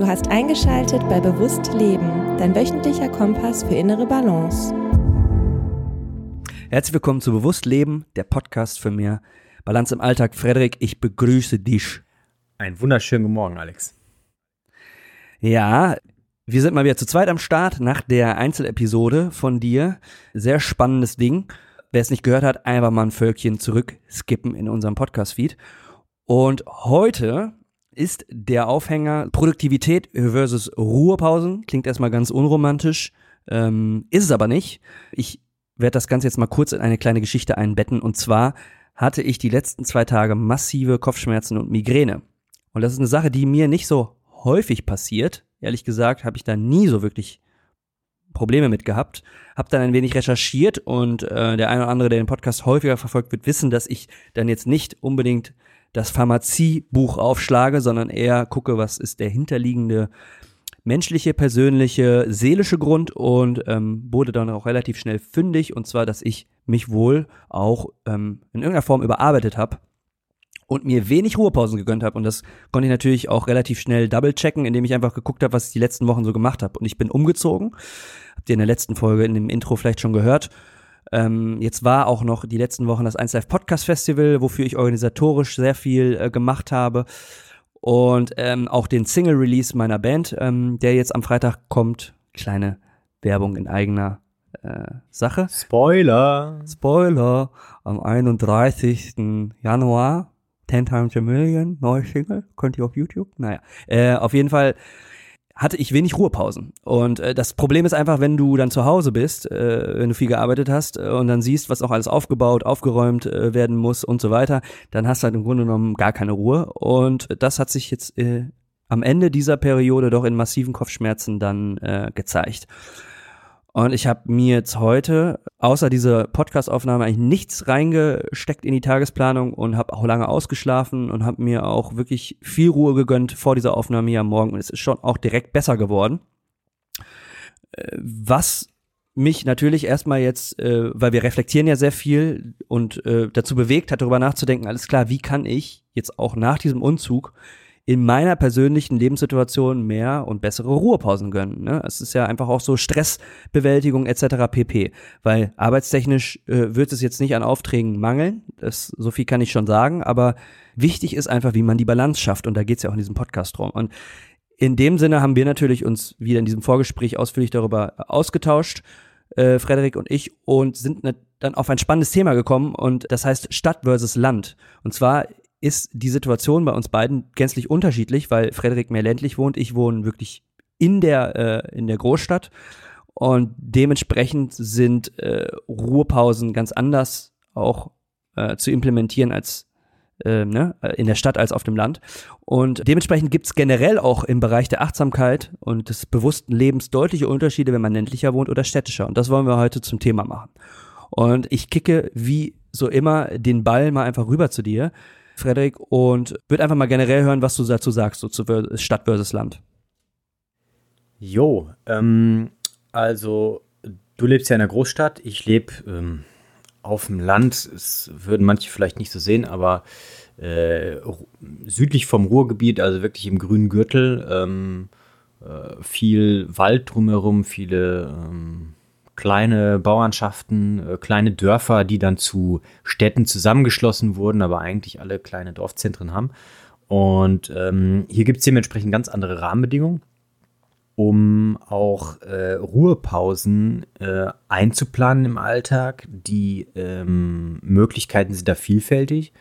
Du hast eingeschaltet bei Bewusst Leben, dein wöchentlicher Kompass für innere Balance. Herzlich willkommen zu Bewusst Leben, der Podcast für mehr Balance im Alltag. Frederik, ich begrüße dich. Einen wunderschönen guten Morgen, Alex. Ja, wir sind mal wieder zu zweit am Start nach der Einzelepisode von dir. Sehr spannendes Ding. Wer es nicht gehört hat, einfach mal ein Völkchen zurück skippen in unserem Podcast-Feed. Und heute ist der Aufhänger Produktivität versus Ruhepausen. Klingt erstmal ganz unromantisch, ähm, ist es aber nicht. Ich werde das Ganze jetzt mal kurz in eine kleine Geschichte einbetten. Und zwar hatte ich die letzten zwei Tage massive Kopfschmerzen und Migräne. Und das ist eine Sache, die mir nicht so häufig passiert. Ehrlich gesagt habe ich da nie so wirklich Probleme mit gehabt. Hab dann ein wenig recherchiert und äh, der eine oder andere, der den Podcast häufiger verfolgt, wird wissen, dass ich dann jetzt nicht unbedingt das Pharmaziebuch aufschlage, sondern eher gucke, was ist der hinterliegende menschliche, persönliche, seelische Grund und ähm, wurde dann auch relativ schnell fündig und zwar, dass ich mich wohl auch ähm, in irgendeiner Form überarbeitet habe und mir wenig Ruhepausen gegönnt habe und das konnte ich natürlich auch relativ schnell double checken, indem ich einfach geguckt habe, was ich die letzten Wochen so gemacht habe und ich bin umgezogen. Habt ihr in der letzten Folge in dem Intro vielleicht schon gehört ähm, jetzt war auch noch die letzten Wochen das 1Live Podcast Festival, wofür ich organisatorisch sehr viel äh, gemacht habe. Und ähm, auch den Single Release meiner Band, ähm, der jetzt am Freitag kommt. Kleine Werbung in eigener äh, Sache. Spoiler! Spoiler! Am 31. Januar. 10 Times a Million, neue Single. Könnt ihr auf YouTube? Naja. Äh, auf jeden Fall hatte ich wenig Ruhepausen. Und äh, das Problem ist einfach, wenn du dann zu Hause bist, äh, wenn du viel gearbeitet hast äh, und dann siehst, was auch alles aufgebaut, aufgeräumt äh, werden muss und so weiter, dann hast du halt im Grunde genommen gar keine Ruhe. Und das hat sich jetzt äh, am Ende dieser Periode doch in massiven Kopfschmerzen dann äh, gezeigt. Und ich habe mir jetzt heute außer dieser Podcastaufnahme eigentlich nichts reingesteckt in die Tagesplanung und habe auch lange ausgeschlafen und habe mir auch wirklich viel Ruhe gegönnt vor dieser Aufnahme hier am Morgen und es ist schon auch direkt besser geworden. Äh, was mich natürlich erstmal jetzt, äh, weil wir reflektieren ja sehr viel und äh, dazu bewegt hat, darüber nachzudenken, alles klar, wie kann ich jetzt auch nach diesem Umzug in meiner persönlichen Lebenssituation mehr und bessere Ruhepausen gönnen. Ne? Es ist ja einfach auch so Stressbewältigung etc. pp. Weil arbeitstechnisch äh, wird es jetzt nicht an Aufträgen mangeln, das, so viel kann ich schon sagen, aber wichtig ist einfach, wie man die Balance schafft und da geht es ja auch in diesem Podcast drum. Und in dem Sinne haben wir natürlich uns wieder in diesem Vorgespräch ausführlich darüber ausgetauscht, äh, Frederik und ich, und sind dann auf ein spannendes Thema gekommen und das heißt Stadt versus Land. Und zwar ist die Situation bei uns beiden gänzlich unterschiedlich, weil Frederik mehr ländlich wohnt, ich wohne wirklich in der, äh, in der Großstadt und dementsprechend sind äh, Ruhepausen ganz anders auch äh, zu implementieren als äh, ne, in der Stadt als auf dem Land. Und dementsprechend gibt es generell auch im Bereich der Achtsamkeit und des bewussten Lebens deutliche Unterschiede, wenn man ländlicher wohnt oder städtischer. Und das wollen wir heute zum Thema machen. Und ich kicke wie so immer den Ball mal einfach rüber zu dir. Frederik, und würde einfach mal generell hören, was du dazu sagst, so zu Stadt versus Land. Jo, ähm, also du lebst ja in der Großstadt, ich lebe ähm, auf dem Land. Das würden manche vielleicht nicht so sehen, aber äh, südlich vom Ruhrgebiet, also wirklich im grünen Gürtel, ähm, äh, viel Wald drumherum, viele ähm, kleine Bauernschaften, äh, kleine Dörfer, die dann zu Städten zusammengeschlossen wurden, aber eigentlich alle kleine Dorfzentren haben. Und ähm, hier gibt es dementsprechend ganz andere Rahmenbedingungen, um auch äh, Ruhepausen äh, einzuplanen im Alltag. Die ähm, Möglichkeiten sind da vielfältig.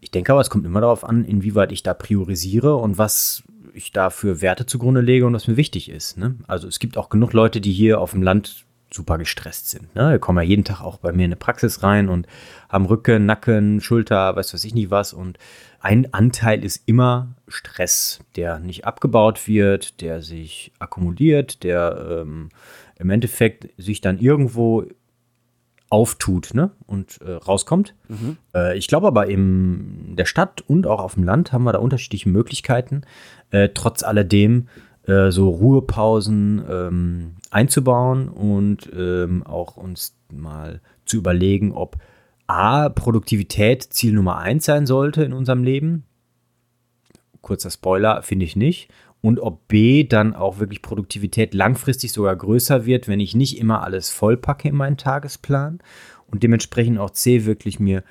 Ich denke aber, es kommt immer darauf an, inwieweit ich da priorisiere und was ich da für Werte zugrunde lege und was mir wichtig ist. Ne? Also es gibt auch genug Leute, die hier auf dem Land super gestresst sind. Ne? Die kommen ja jeden Tag auch bei mir in eine Praxis rein und haben Rücken, Nacken, Schulter, weiß was ich nicht was. Und ein Anteil ist immer Stress, der nicht abgebaut wird, der sich akkumuliert, der ähm, im Endeffekt sich dann irgendwo auftut ne? und äh, rauskommt. Mhm. Äh, ich glaube aber in der Stadt und auch auf dem Land haben wir da unterschiedliche Möglichkeiten. Äh, trotz alledem äh, so Ruhepausen ähm, einzubauen und ähm, auch uns mal zu überlegen, ob A, Produktivität Ziel Nummer eins sein sollte in unserem Leben. Kurzer Spoiler, finde ich nicht. und ob B dann auch wirklich Produktivität langfristig sogar größer wird, wenn ich nicht immer alles vollpacke in meinen Tagesplan und dementsprechend auch C wirklich mir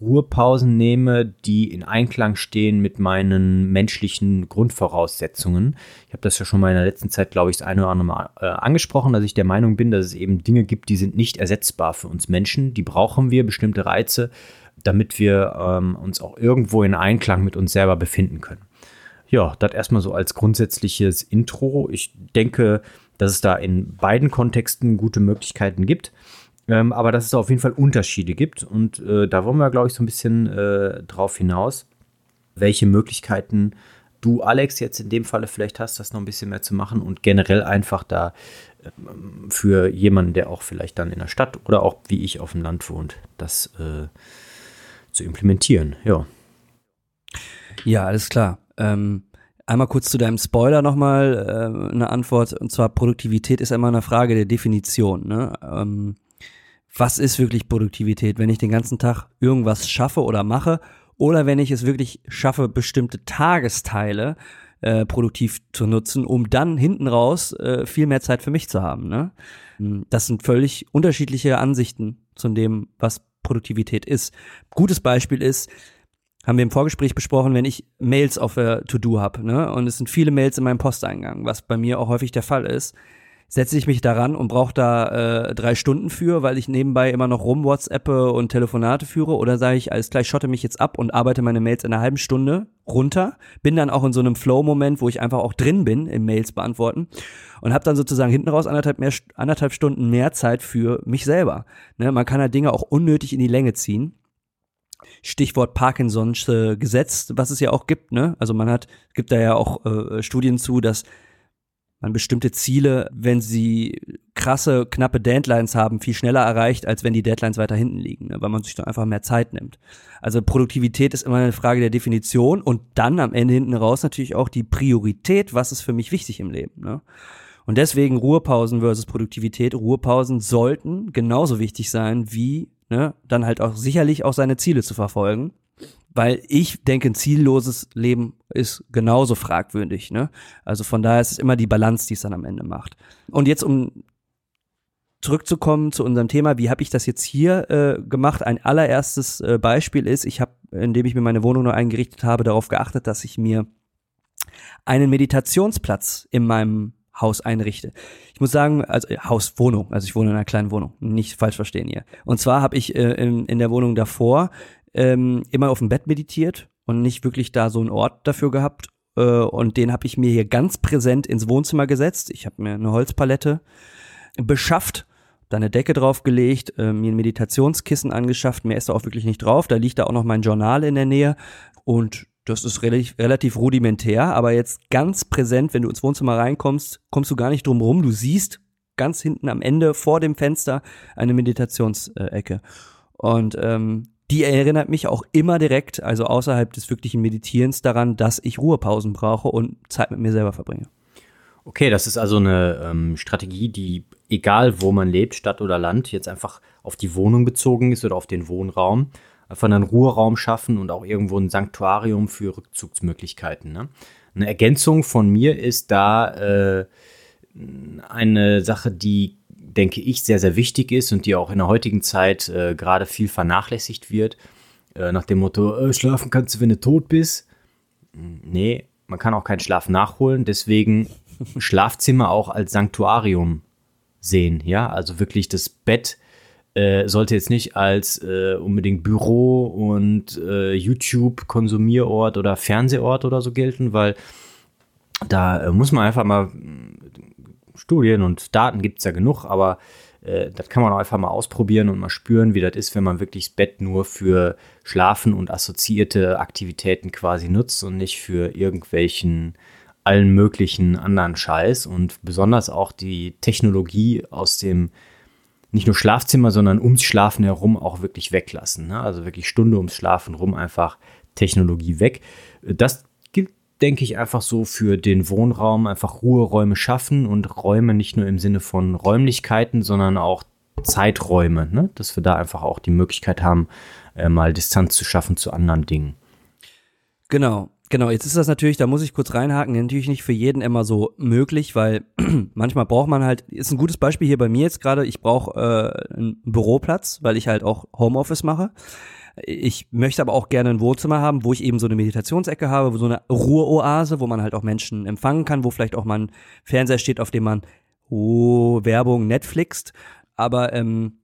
Ruhepausen nehme, die in Einklang stehen mit meinen menschlichen Grundvoraussetzungen. Ich habe das ja schon mal in der letzten Zeit, glaube ich, das eine oder andere Mal äh, angesprochen, dass ich der Meinung bin, dass es eben Dinge gibt, die sind nicht ersetzbar für uns Menschen. Die brauchen wir, bestimmte Reize, damit wir ähm, uns auch irgendwo in Einklang mit uns selber befinden können. Ja, das erstmal so als grundsätzliches Intro. Ich denke, dass es da in beiden Kontexten gute Möglichkeiten gibt. Ähm, aber dass es auf jeden Fall Unterschiede gibt. Und äh, da wollen wir, glaube ich, so ein bisschen äh, drauf hinaus, welche Möglichkeiten du, Alex, jetzt in dem Falle vielleicht hast, das noch ein bisschen mehr zu machen und generell einfach da äh, für jemanden, der auch vielleicht dann in der Stadt oder auch wie ich auf dem Land wohnt, das äh, zu implementieren. Ja. Ja, alles klar. Ähm, einmal kurz zu deinem Spoiler nochmal äh, eine Antwort. Und zwar Produktivität ist immer eine Frage der Definition. Ne? Ähm, was ist wirklich Produktivität, wenn ich den ganzen Tag irgendwas schaffe oder mache oder wenn ich es wirklich schaffe, bestimmte Tagesteile äh, produktiv zu nutzen, um dann hinten raus äh, viel mehr Zeit für mich zu haben. Ne? Hm, das sind völlig unterschiedliche Ansichten zu dem, was Produktivität ist. Gutes Beispiel ist, haben wir im Vorgespräch besprochen, wenn ich Mails auf der To-Do habe, ne? Und es sind viele Mails in meinem Posteingang, was bei mir auch häufig der Fall ist setze ich mich daran und brauche da äh, drei Stunden für, weil ich nebenbei immer noch rum WhatsAppe und Telefonate führe oder sage ich, alles gleich schotte mich jetzt ab und arbeite meine Mails in einer halben Stunde runter, bin dann auch in so einem Flow-Moment, wo ich einfach auch drin bin im Mails beantworten und habe dann sozusagen hinten raus anderthalb, mehr, anderthalb Stunden mehr Zeit für mich selber. Ne, man kann ja Dinge auch unnötig in die Länge ziehen. Stichwort Parkinson's äh, Gesetz, was es ja auch gibt, ne? Also man hat, gibt da ja auch äh, Studien zu, dass man bestimmte Ziele, wenn sie krasse, knappe Deadlines haben, viel schneller erreicht, als wenn die Deadlines weiter hinten liegen, ne? weil man sich dann einfach mehr Zeit nimmt. Also Produktivität ist immer eine Frage der Definition und dann am Ende hinten raus natürlich auch die Priorität, was ist für mich wichtig im Leben. Ne? Und deswegen Ruhepausen versus Produktivität. Ruhepausen sollten genauso wichtig sein, wie ne, dann halt auch sicherlich auch seine Ziele zu verfolgen weil ich denke, ein zielloses Leben ist genauso fragwürdig. Ne? Also von daher ist es immer die Balance, die es dann am Ende macht. Und jetzt, um zurückzukommen zu unserem Thema, wie habe ich das jetzt hier äh, gemacht? Ein allererstes äh, Beispiel ist, ich habe, indem ich mir meine Wohnung neu eingerichtet habe, darauf geachtet, dass ich mir einen Meditationsplatz in meinem Haus einrichte. Ich muss sagen, also äh, Haus, Wohnung, also ich wohne in einer kleinen Wohnung, nicht falsch verstehen hier. Und zwar habe ich äh, in, in der Wohnung davor ähm, immer auf dem Bett meditiert und nicht wirklich da so einen Ort dafür gehabt. Äh, und den habe ich mir hier ganz präsent ins Wohnzimmer gesetzt. Ich habe mir eine Holzpalette beschafft, da eine Decke draufgelegt, äh, mir ein Meditationskissen angeschafft. Mehr ist da auch wirklich nicht drauf. Da liegt da auch noch mein Journal in der Nähe. Und das ist relativ, relativ rudimentär, aber jetzt ganz präsent, wenn du ins Wohnzimmer reinkommst, kommst du gar nicht drum rum. Du siehst ganz hinten am Ende vor dem Fenster eine Meditationsecke. Und ähm, die erinnert mich auch immer direkt, also außerhalb des wirklichen Meditierens, daran, dass ich Ruhepausen brauche und Zeit mit mir selber verbringe. Okay, das ist also eine ähm, Strategie, die egal wo man lebt, Stadt oder Land, jetzt einfach auf die Wohnung bezogen ist oder auf den Wohnraum, einfach einen Ruheraum schaffen und auch irgendwo ein Sanktuarium für Rückzugsmöglichkeiten. Ne? Eine Ergänzung von mir ist da äh, eine Sache, die denke ich, sehr, sehr wichtig ist und die auch in der heutigen Zeit äh, gerade viel vernachlässigt wird. Äh, nach dem Motto, äh, schlafen kannst du, wenn du tot bist. Hm, nee, man kann auch keinen Schlaf nachholen. Deswegen Schlafzimmer auch als Sanktuarium sehen. Ja, also wirklich das Bett äh, sollte jetzt nicht als äh, unbedingt Büro und äh, YouTube-Konsumierort oder Fernsehort oder so gelten, weil da muss man einfach mal Studien und Daten gibt es ja genug, aber äh, das kann man auch einfach mal ausprobieren und mal spüren, wie das ist, wenn man wirklich das Bett nur für Schlafen und assoziierte Aktivitäten quasi nutzt und nicht für irgendwelchen allen möglichen anderen Scheiß und besonders auch die Technologie aus dem nicht nur Schlafzimmer, sondern ums Schlafen herum auch wirklich weglassen. Ne? Also wirklich Stunde ums Schlafen rum einfach Technologie weg. Das denke ich, einfach so für den Wohnraum einfach Ruheräume schaffen und Räume nicht nur im Sinne von Räumlichkeiten, sondern auch Zeiträume, ne? dass wir da einfach auch die Möglichkeit haben, äh, mal Distanz zu schaffen zu anderen Dingen. Genau. Genau, jetzt ist das natürlich, da muss ich kurz reinhaken, natürlich nicht für jeden immer so möglich, weil manchmal braucht man halt, ist ein gutes Beispiel hier bei mir jetzt gerade, ich brauche äh, einen Büroplatz, weil ich halt auch Homeoffice mache. Ich möchte aber auch gerne ein Wohnzimmer haben, wo ich eben so eine Meditationsecke habe, wo so eine Ruheoase, wo man halt auch Menschen empfangen kann, wo vielleicht auch mal ein Fernseher steht, auf dem man, oh, Werbung, Netflixt. Aber ähm,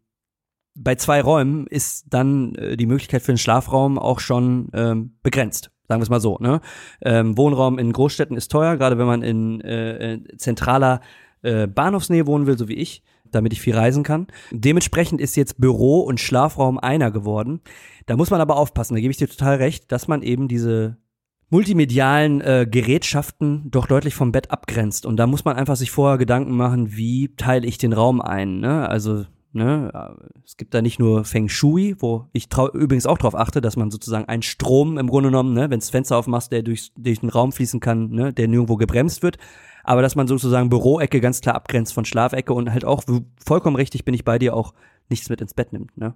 bei zwei Räumen ist dann äh, die Möglichkeit für einen Schlafraum auch schon ähm, begrenzt. Sagen wir es mal so. Ne? Ähm, Wohnraum in Großstädten ist teuer, gerade wenn man in äh, zentraler äh, Bahnhofsnähe wohnen will, so wie ich, damit ich viel reisen kann. Dementsprechend ist jetzt Büro und Schlafraum einer geworden. Da muss man aber aufpassen, da gebe ich dir total recht, dass man eben diese multimedialen äh, Gerätschaften doch deutlich vom Bett abgrenzt. Und da muss man einfach sich vorher Gedanken machen, wie teile ich den Raum ein. Ne? Also Ne? Es gibt da nicht nur Feng Shui, wo ich übrigens auch darauf achte, dass man sozusagen einen Strom im Grunde genommen, ne, wenn das Fenster aufmachst, der durch, durch den Raum fließen kann, ne, der nirgendwo gebremst wird, aber dass man sozusagen Büroecke ganz klar abgrenzt von Schlafecke und halt auch, vollkommen richtig bin ich bei dir, auch nichts mit ins Bett nimmt. Ne?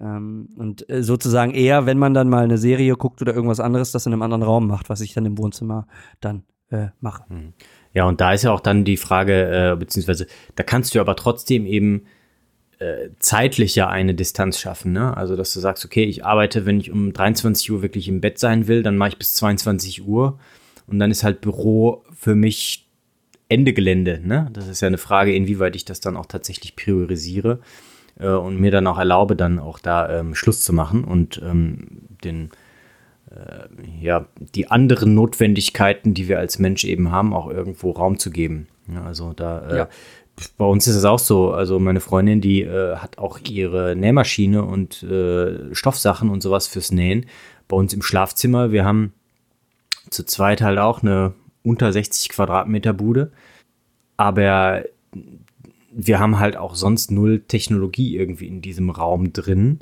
Ähm, und äh, sozusagen eher, wenn man dann mal eine Serie guckt oder irgendwas anderes, das in einem anderen Raum macht, was ich dann im Wohnzimmer dann äh, mache. Hm. Ja, und da ist ja auch dann die Frage, äh, beziehungsweise da kannst du aber trotzdem eben äh, zeitlich ja eine Distanz schaffen. Ne? Also, dass du sagst, okay, ich arbeite, wenn ich um 23 Uhr wirklich im Bett sein will, dann mache ich bis 22 Uhr und dann ist halt Büro für mich Ende Gelände. Ne? Das ist ja eine Frage, inwieweit ich das dann auch tatsächlich priorisiere äh, und mir dann auch erlaube, dann auch da ähm, Schluss zu machen und ähm, den äh, ja, die anderen Notwendigkeiten, die wir als Mensch eben haben, auch irgendwo Raum zu geben. Ja, also da äh, ja bei uns ist es auch so. Also meine Freundin, die äh, hat auch ihre Nähmaschine und äh, Stoffsachen und sowas fürs Nähen bei uns im Schlafzimmer. Wir haben zu zweit halt auch eine unter 60 Quadratmeter Bude. Aber wir haben halt auch sonst null Technologie irgendwie in diesem Raum drin.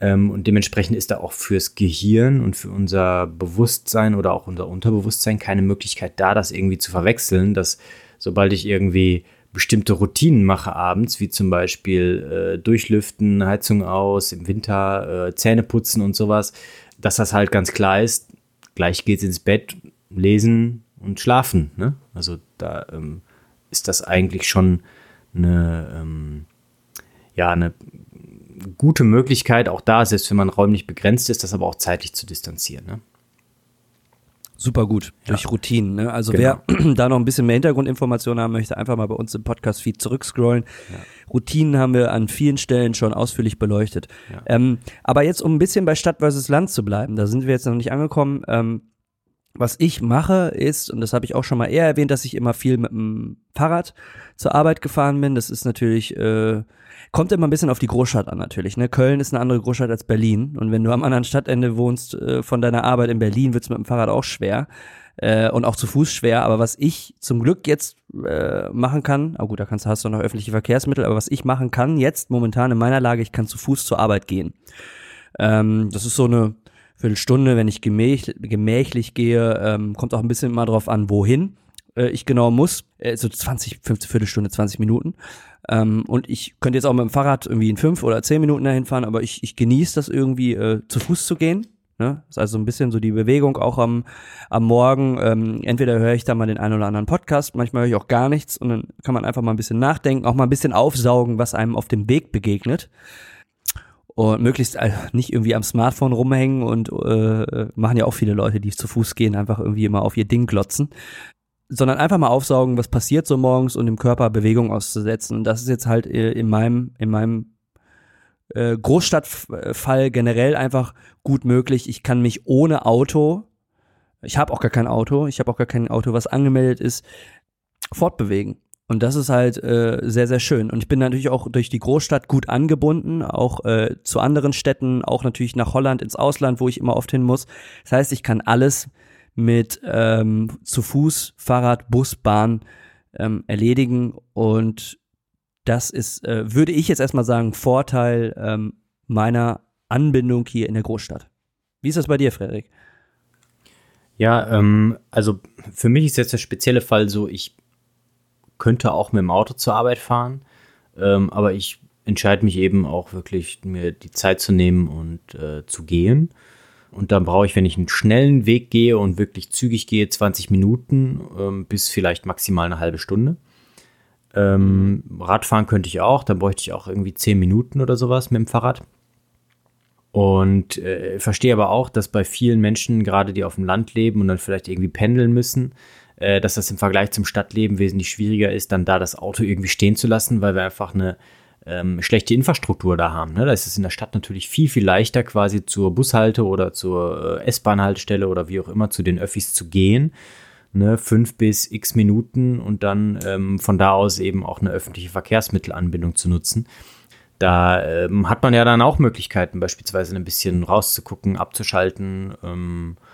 Ähm, und dementsprechend ist da auch fürs Gehirn und für unser Bewusstsein oder auch unser Unterbewusstsein keine Möglichkeit da, das irgendwie zu verwechseln, dass sobald ich irgendwie bestimmte Routinen mache abends, wie zum Beispiel äh, Durchlüften, Heizung aus, im Winter äh, Zähne putzen und sowas, dass das halt ganz klar ist, gleich geht's ins Bett, lesen und schlafen. Ne? Also da ähm, ist das eigentlich schon eine, ähm, ja, eine gute Möglichkeit, auch da, selbst wenn man räumlich begrenzt ist, das aber auch zeitlich zu distanzieren. Ne? Super gut, ja. durch Routinen. Ne? Also genau. wer da noch ein bisschen mehr Hintergrundinformationen haben möchte, einfach mal bei uns im Podcast-Feed zurückscrollen. Ja. Routinen haben wir an vielen Stellen schon ausführlich beleuchtet. Ja. Ähm, aber jetzt, um ein bisschen bei Stadt versus Land zu bleiben, da sind wir jetzt noch nicht angekommen. Ähm, was ich mache ist, und das habe ich auch schon mal eher erwähnt, dass ich immer viel mit dem Fahrrad zur Arbeit gefahren bin. Das ist natürlich äh, Kommt immer ein bisschen auf die Großstadt an natürlich. Ne? Köln ist eine andere Großstadt als Berlin. Und wenn du am anderen Stadtende wohnst äh, von deiner Arbeit in Berlin, wird's mit dem Fahrrad auch schwer. Äh, und auch zu Fuß schwer. Aber was ich zum Glück jetzt äh, machen kann, oh gut, da kannst, hast du noch öffentliche Verkehrsmittel, aber was ich machen kann jetzt momentan in meiner Lage, ich kann zu Fuß zur Arbeit gehen. Ähm, das ist so eine Viertelstunde, wenn ich gemächlich, gemächlich gehe, ähm, kommt auch ein bisschen mal drauf an, wohin äh, ich genau muss. Äh, so 20, 15 Viertelstunde, 20 Minuten. Ähm, und ich könnte jetzt auch mit dem Fahrrad irgendwie in fünf oder zehn Minuten dahin fahren, aber ich, ich genieße das irgendwie, äh, zu Fuß zu gehen. Ne? Ist also ein bisschen so die Bewegung auch am, am Morgen. Ähm, entweder höre ich da mal den einen oder anderen Podcast, manchmal höre ich auch gar nichts und dann kann man einfach mal ein bisschen nachdenken, auch mal ein bisschen aufsaugen, was einem auf dem Weg begegnet. Und möglichst äh, nicht irgendwie am Smartphone rumhängen und äh, machen ja auch viele Leute, die zu Fuß gehen, einfach irgendwie immer auf ihr Ding glotzen sondern einfach mal aufsaugen, was passiert so morgens und dem Körper Bewegung auszusetzen. Und das ist jetzt halt äh, in meinem, in meinem äh, Großstadtfall generell einfach gut möglich. Ich kann mich ohne Auto, ich habe auch gar kein Auto, ich habe auch gar kein Auto, was angemeldet ist, fortbewegen. Und das ist halt äh, sehr, sehr schön. Und ich bin natürlich auch durch die Großstadt gut angebunden, auch äh, zu anderen Städten, auch natürlich nach Holland ins Ausland, wo ich immer oft hin muss. Das heißt, ich kann alles mit ähm, zu Fuß, Fahrrad, Bus, Bahn ähm, erledigen. Und das ist, äh, würde ich jetzt erstmal sagen, Vorteil ähm, meiner Anbindung hier in der Großstadt. Wie ist das bei dir, Frederik? Ja, ähm, also für mich ist jetzt der spezielle Fall so, ich könnte auch mit dem Auto zur Arbeit fahren, ähm, aber ich entscheide mich eben auch wirklich, mir die Zeit zu nehmen und äh, zu gehen. und dann brauche ich, wenn ich einen schnellen Weg gehe und wirklich zügig gehe, 20 Minuten ähm, bis vielleicht maximal eine halbe Stunde. Ähm, Radfahren könnte ich auch, dann bräuchte ich auch irgendwie 10 Minuten oder sowas mit dem Fahrrad. Und äh, verstehe aber auch, dass bei vielen Menschen, gerade die auf dem Land leben und dann vielleicht irgendwie pendeln müssen, äh, dass das im Vergleich zum Stadtleben wesentlich schwieriger ist, dann da das Auto irgendwie stehen zu lassen, weil wir einfach eine ähm, schlechte Infrastruktur da haben. Ne? Da ist es in der Stadt natürlich viel, viel leichter, quasi zur Bushalte oder zur äh, S-Bahn-Haltestelle oder wie auch immer zu den Öffis zu gehen. Ne? Fünf bis x Minuten und dann ähm, von da aus eben auch eine öffentliche Verkehrsmittelanbindung zu nutzen. Da ähm, hat man ja dann auch Möglichkeiten, beispielsweise ein bisschen rauszugucken, abzuschalten, ähm, äh,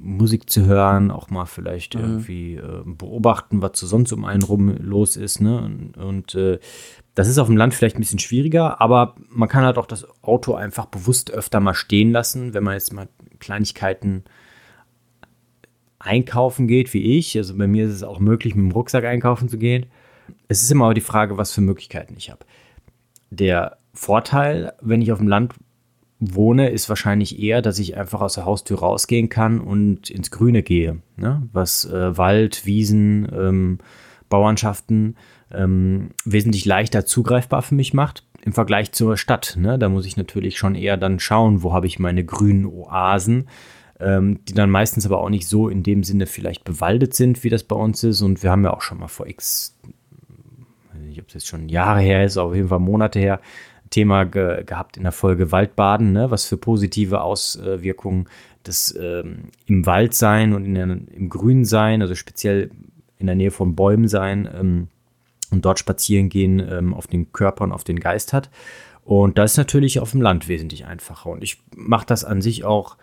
Musik zu hören, auch mal vielleicht mhm. irgendwie äh, beobachten, was so sonst um einen rum los ist. Ne? Und, und äh, das ist auf dem Land vielleicht ein bisschen schwieriger, aber man kann halt auch das Auto einfach bewusst öfter mal stehen lassen, wenn man jetzt mal Kleinigkeiten einkaufen geht, wie ich. Also bei mir ist es auch möglich, mit dem Rucksack einkaufen zu gehen. Es ist immer aber die Frage, was für Möglichkeiten ich habe. Der Vorteil, wenn ich auf dem Land wohne, ist wahrscheinlich eher, dass ich einfach aus der Haustür rausgehen kann und ins Grüne gehe. Ne? Was äh, Wald, Wiesen, ähm, Bauernschaften ähm, wesentlich leichter zugreifbar für mich macht im Vergleich zur Stadt. Ne? Da muss ich natürlich schon eher dann schauen, wo habe ich meine grünen Oasen, ähm, die dann meistens aber auch nicht so in dem Sinne vielleicht bewaldet sind, wie das bei uns ist. Und wir haben ja auch schon mal vor x, ich habe es jetzt schon Jahre her, ist auf jeden Fall Monate her, Thema ge gehabt in der Folge Waldbaden, ne? was für positive Auswirkungen das ähm, im Wald sein und in der, im Grün sein, also speziell in der Nähe von Bäumen sein, ähm, und dort spazieren gehen ähm, auf den Körper und auf den Geist hat. Und das ist natürlich auf dem Land wesentlich einfacher. Und ich mache das an sich auch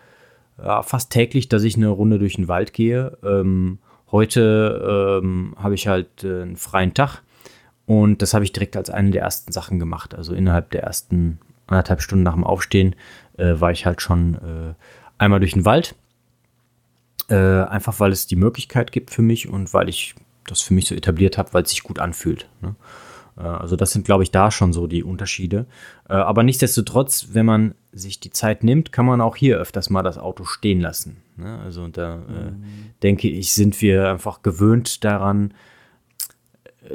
ja, fast täglich, dass ich eine Runde durch den Wald gehe. Ähm, heute ähm, habe ich halt äh, einen freien Tag und das habe ich direkt als eine der ersten Sachen gemacht. Also innerhalb der ersten anderthalb Stunden nach dem Aufstehen äh, war ich halt schon äh, einmal durch den Wald. Äh, einfach weil es die Möglichkeit gibt für mich und weil ich das für mich so etabliert habe, weil es sich gut anfühlt. Ne? Äh, also das sind, glaube ich, da schon so die Unterschiede. Äh, aber nichtsdestotrotz, wenn man sich die Zeit nimmt, kann man auch hier öfters mal das Auto stehen lassen. Ne? Also da äh, mhm. denke ich, sind wir einfach gewöhnt daran,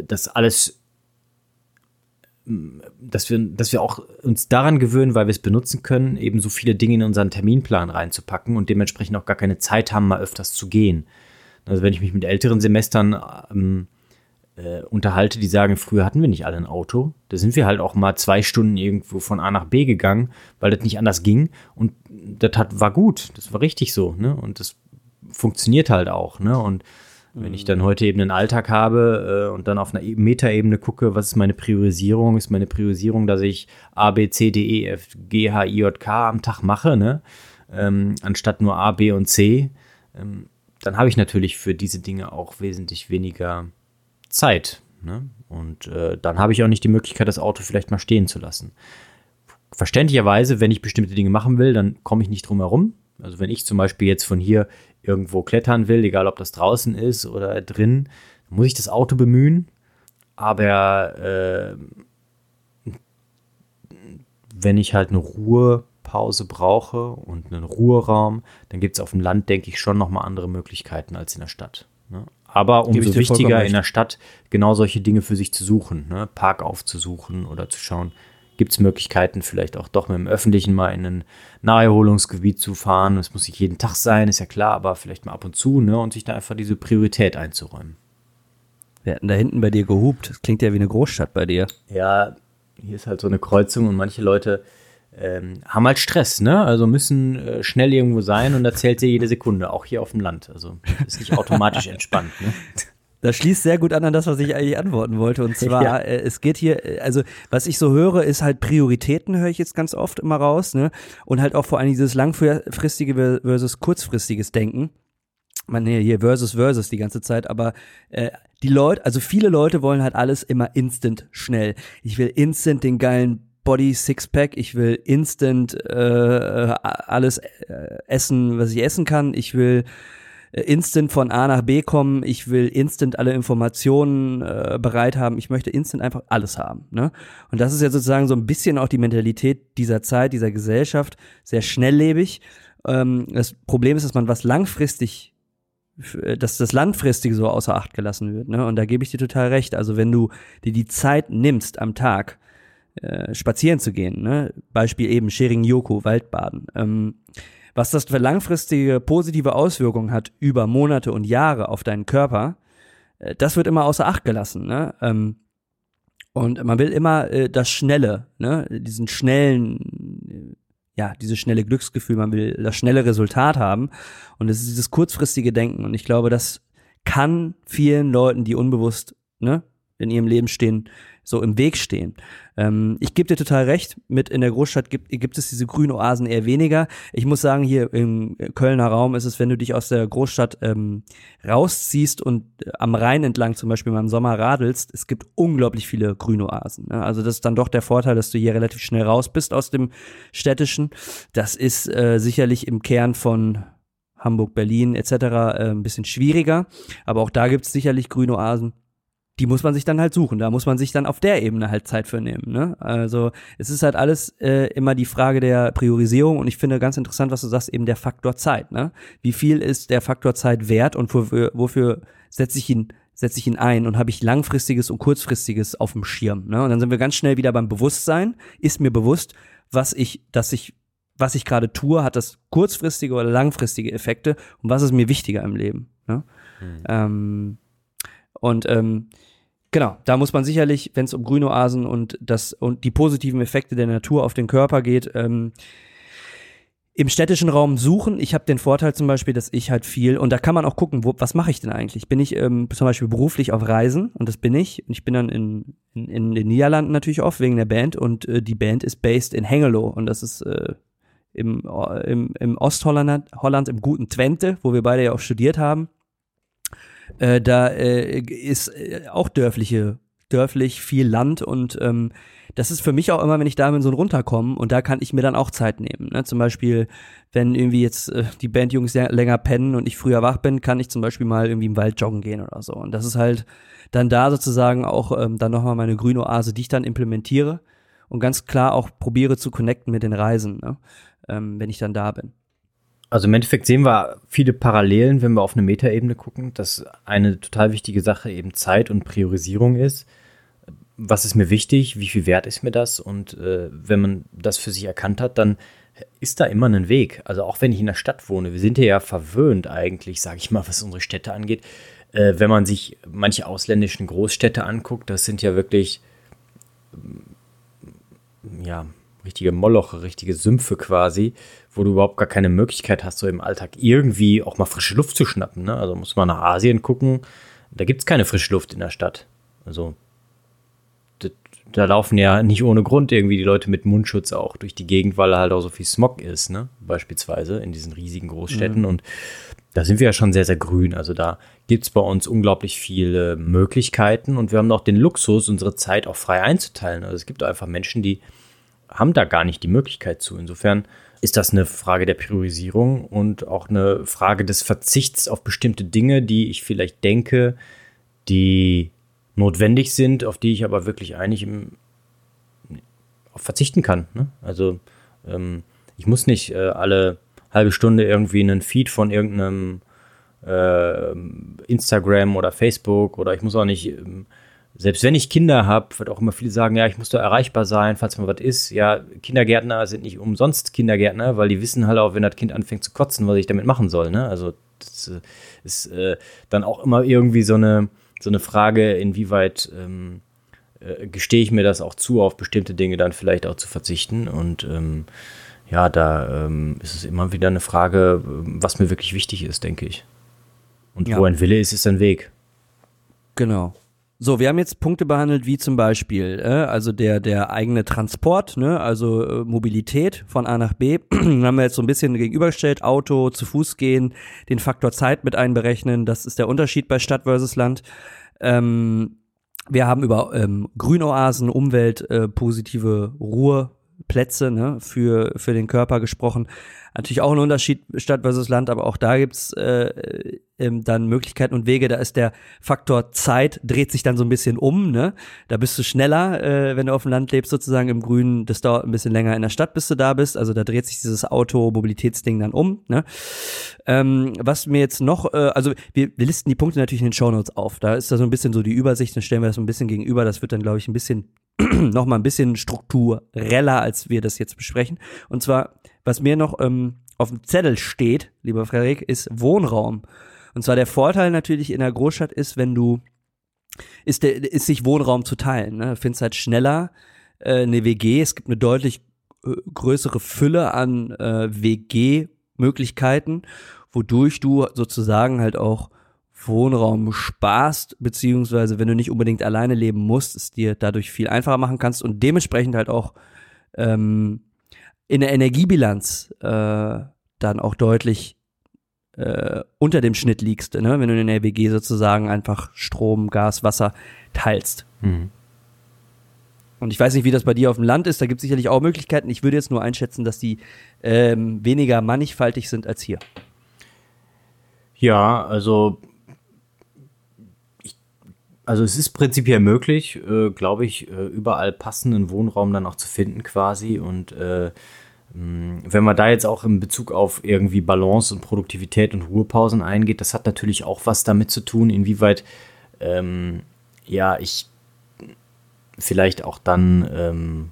dass alles dass wir, dass wir auch uns daran gewöhnen, weil wir es benutzen können, eben so viele Dinge in unseren Terminplan reinzupacken und dementsprechend auch gar keine Zeit haben, mal öfters zu gehen. Also wenn ich mich mit älteren Semestern ähm, äh, unterhalte, die sagen, früher hatten wir nicht alle ein Auto. Da sind wir halt auch mal zwei Stunden irgendwo von A nach B gegangen, weil das nicht anders ging. Und das hat, war gut, das war richtig so. Ne? Und das funktioniert halt auch. Ne? Und wenn ich dann heute eben einen Alltag habe äh, und dann auf einer e-, Metaebene gucke, was ist meine Priorisierung? Ist meine Priorisierung, dass ich A, B, C, D, E, F, G, H, I, J, K am Tag mache, ne? Ähm, anstatt nur A, B und C. Ähm, dann habe ich natürlich für diese Dinge auch wesentlich weniger Zeit. Ne? Und äh, dann habe ich auch nicht die Möglichkeit, das Auto vielleicht mal stehen zu lassen. Verständlicherweise, wenn ich bestimmte Dinge machen will, dann komme ich nicht drum herum. Also wenn ich zum Beispiel jetzt von hier irgendwo klettern will, egal ob das draußen ist oder drin, muss ich das Auto bemühen. Aber äh, wenn ich halt eine Ruhe Pause brauche und einen Ruheraum, dann gibt es auf dem Land, denke ich, schon nochmal andere Möglichkeiten als in der Stadt. Ne? Aber umso wichtiger in der Stadt genau solche Dinge für sich zu suchen, ne? Park aufzusuchen oder zu schauen, gibt es Möglichkeiten, vielleicht auch doch mit dem Öffentlichen mal in ein Naherholungsgebiet zu fahren. Das muss nicht jeden Tag sein, ist ja klar, aber vielleicht mal ab und zu, ne? Und sich da einfach diese Priorität einzuräumen. Wir hatten da hinten bei dir gehupt. Das klingt ja wie eine Großstadt bei dir. Ja, hier ist halt so eine Kreuzung und manche Leute ähm, haben halt Stress, ne? Also müssen äh, schnell irgendwo sein und da zählt sie jede Sekunde, auch hier auf dem Land. Also ist nicht automatisch entspannt, ne? Das schließt sehr gut an an das, was ich eigentlich antworten wollte. Und zwar, ja. äh, es geht hier, äh, also was ich so höre, ist halt Prioritäten, höre ich jetzt ganz oft immer raus, ne? Und halt auch vor allem dieses langfristige versus kurzfristiges Denken. Man nee, hier versus versus die ganze Zeit, aber äh, die Leute, also viele Leute wollen halt alles immer instant schnell. Ich will instant den geilen Body Sixpack, ich will instant äh, alles äh, essen, was ich essen kann, ich will äh, instant von A nach B kommen, ich will instant alle Informationen äh, bereit haben, ich möchte instant einfach alles haben. Ne? Und das ist ja sozusagen so ein bisschen auch die Mentalität dieser Zeit, dieser Gesellschaft, sehr schnelllebig. Ähm, das Problem ist, dass man was langfristig äh, dass das Langfristige so außer Acht gelassen wird. Ne? Und da gebe ich dir total recht. Also wenn du dir die Zeit nimmst am Tag, äh, spazieren zu gehen, ne? Beispiel eben Schering Yoko, Waldbaden, ähm, was das für langfristige positive Auswirkungen hat über Monate und Jahre auf deinen Körper, äh, das wird immer außer Acht gelassen. Ne? Ähm, und man will immer äh, das Schnelle, ne? diesen schnellen, ja, dieses schnelle Glücksgefühl, man will das schnelle Resultat haben. Und es ist dieses kurzfristige Denken. Und ich glaube, das kann vielen Leuten, die unbewusst ne, in ihrem Leben stehen, so im Weg stehen. Ähm, ich gebe dir total recht, mit in der Großstadt gibt, gibt es diese grünen Oasen eher weniger. Ich muss sagen, hier im Kölner Raum ist es, wenn du dich aus der Großstadt ähm, rausziehst und äh, am Rhein entlang zum Beispiel mal im Sommer radelst, es gibt unglaublich viele grüne Oasen. Ne? Also das ist dann doch der Vorteil, dass du hier relativ schnell raus bist aus dem städtischen. Das ist äh, sicherlich im Kern von Hamburg, Berlin etc. Äh, ein bisschen schwieriger, aber auch da gibt es sicherlich grüne Oasen die muss man sich dann halt suchen. Da muss man sich dann auf der Ebene halt Zeit für nehmen. Ne? Also es ist halt alles äh, immer die Frage der Priorisierung und ich finde ganz interessant, was du sagst, eben der Faktor Zeit. Ne? Wie viel ist der Faktor Zeit wert und wofür, wofür setze ich ihn setze ich ihn ein und habe ich langfristiges und kurzfristiges auf dem Schirm. Ne? Und dann sind wir ganz schnell wieder beim Bewusstsein. Ist mir bewusst, was ich, dass ich, was ich gerade tue, hat das kurzfristige oder langfristige Effekte und was ist mir wichtiger im Leben. Ne? Hm. Ähm, und ähm, Genau, da muss man sicherlich, wenn es um Grünoasen und das und die positiven Effekte der Natur auf den Körper geht, ähm, im städtischen Raum suchen. Ich habe den Vorteil zum Beispiel, dass ich halt viel und da kann man auch gucken, wo, was mache ich denn eigentlich? Bin ich ähm, zum Beispiel beruflich auf Reisen und das bin ich und ich bin dann in, in, in den Niederlanden natürlich oft wegen der Band und äh, die Band ist based in Hengelo und das ist äh, im, im, im Ostholland, Holland, im guten Twente, wo wir beide ja auch studiert haben. Äh, da äh, ist äh, auch dörfliche, dörflich viel Land und ähm, das ist für mich auch immer, wenn ich da bin, so ein Runterkommen und da kann ich mir dann auch Zeit nehmen. Ne? Zum Beispiel, wenn irgendwie jetzt äh, die Bandjungs länger pennen und ich früher wach bin, kann ich zum Beispiel mal irgendwie im Wald joggen gehen oder so. Und das ist halt dann da sozusagen auch ähm, dann nochmal meine grüne Oase, die ich dann implementiere und ganz klar auch probiere zu connecten mit den Reisen, ne? ähm, wenn ich dann da bin. Also im Endeffekt sehen wir viele Parallelen, wenn wir auf eine Metaebene gucken, dass eine total wichtige Sache eben Zeit und Priorisierung ist. Was ist mir wichtig? Wie viel wert ist mir das? Und äh, wenn man das für sich erkannt hat, dann ist da immer ein Weg. Also auch wenn ich in der Stadt wohne, wir sind ja verwöhnt eigentlich, sage ich mal, was unsere Städte angeht. Äh, wenn man sich manche ausländischen Großstädte anguckt, das sind ja wirklich ja richtige Moloche, richtige Sümpfe quasi, wo du überhaupt gar keine Möglichkeit hast, so im Alltag irgendwie auch mal frische Luft zu schnappen. Ne? Also muss man nach Asien gucken, da gibt es keine frische Luft in der Stadt. Also da laufen ja nicht ohne Grund irgendwie die Leute mit Mundschutz auch durch die Gegend, weil halt auch so viel Smog ist, ne? Beispielsweise in diesen riesigen Großstädten. Mhm. Und da sind wir ja schon sehr, sehr grün. Also da gibt es bei uns unglaublich viele Möglichkeiten und wir haben auch den Luxus, unsere Zeit auch frei einzuteilen. Also es gibt einfach Menschen, die haben da gar nicht die Möglichkeit zu. Insofern ist das eine Frage der Priorisierung und auch eine Frage des Verzichts auf bestimmte Dinge, die ich vielleicht denke, die notwendig sind, auf die ich aber wirklich eigentlich im, verzichten kann. Ne? Also ähm, ich muss nicht äh, alle halbe Stunde irgendwie einen Feed von irgendeinem äh, Instagram oder Facebook oder ich muss auch nicht ähm, selbst wenn ich Kinder habe, wird auch immer viele sagen, ja, ich muss da erreichbar sein, falls mal was ist. Ja, Kindergärtner sind nicht umsonst Kindergärtner, weil die wissen halt auch, wenn das Kind anfängt zu kotzen, was ich damit machen soll. Ne? Also das äh, ist äh, dann auch immer irgendwie so eine, so eine Frage, inwieweit ähm, äh, gestehe ich mir das auch zu, auf bestimmte Dinge dann vielleicht auch zu verzichten. Und ähm, ja, da ähm, ist es immer wieder eine Frage, was mir wirklich wichtig ist, denke ich. Und ja. wo ein Wille ist, ist ein Weg. Genau. So, wir haben jetzt Punkte behandelt, wie zum Beispiel, äh, also der, der eigene Transport, ne, also äh, Mobilität von A nach B. haben wir jetzt so ein bisschen gegenübergestellt, Auto, zu Fuß gehen, den Faktor Zeit mit einberechnen, das ist der Unterschied bei Stadt versus Land. Ähm, wir haben über ähm, Grünoasen, Umwelt, äh, positive Ruhe, Plätze ne, für, für den Körper gesprochen. Natürlich auch ein Unterschied Stadt versus Land, aber auch da gibt's äh, ähm, dann Möglichkeiten und Wege. Da ist der Faktor Zeit, dreht sich dann so ein bisschen um. Ne? Da bist du schneller, äh, wenn du auf dem Land lebst, sozusagen im Grünen. Das dauert ein bisschen länger in der Stadt, bis du da bist. Also da dreht sich dieses Auto-Mobilitätsding dann um. Ne? Ähm, was mir jetzt noch, äh, also wir, wir listen die Punkte natürlich in den Shownotes auf. Da ist da so ein bisschen so die Übersicht, dann stellen wir das so ein bisschen gegenüber. Das wird dann, glaube ich, ein bisschen noch mal ein bisschen struktureller, als wir das jetzt besprechen. Und zwar, was mir noch ähm, auf dem Zettel steht, lieber Frederik, ist Wohnraum. Und zwar der Vorteil natürlich in der Großstadt ist, wenn du, ist, der, ist sich Wohnraum zu teilen. Ne? Du findest halt schneller äh, eine WG. Es gibt eine deutlich äh, größere Fülle an äh, WG-Möglichkeiten, wodurch du sozusagen halt auch Wohnraum sparst, beziehungsweise wenn du nicht unbedingt alleine leben musst, es dir dadurch viel einfacher machen kannst und dementsprechend halt auch ähm, in der Energiebilanz äh, dann auch deutlich äh, unter dem Schnitt liegst, ne? wenn du in der WG sozusagen einfach Strom, Gas, Wasser teilst. Mhm. Und ich weiß nicht, wie das bei dir auf dem Land ist, da gibt es sicherlich auch Möglichkeiten. Ich würde jetzt nur einschätzen, dass die ähm, weniger mannigfaltig sind als hier. Ja, also also es ist prinzipiell möglich, äh, glaube ich, äh, überall passenden Wohnraum dann auch zu finden quasi. Und äh, wenn man da jetzt auch in Bezug auf irgendwie Balance und Produktivität und Ruhepausen eingeht, das hat natürlich auch was damit zu tun, inwieweit ähm, ja ich vielleicht auch dann ähm,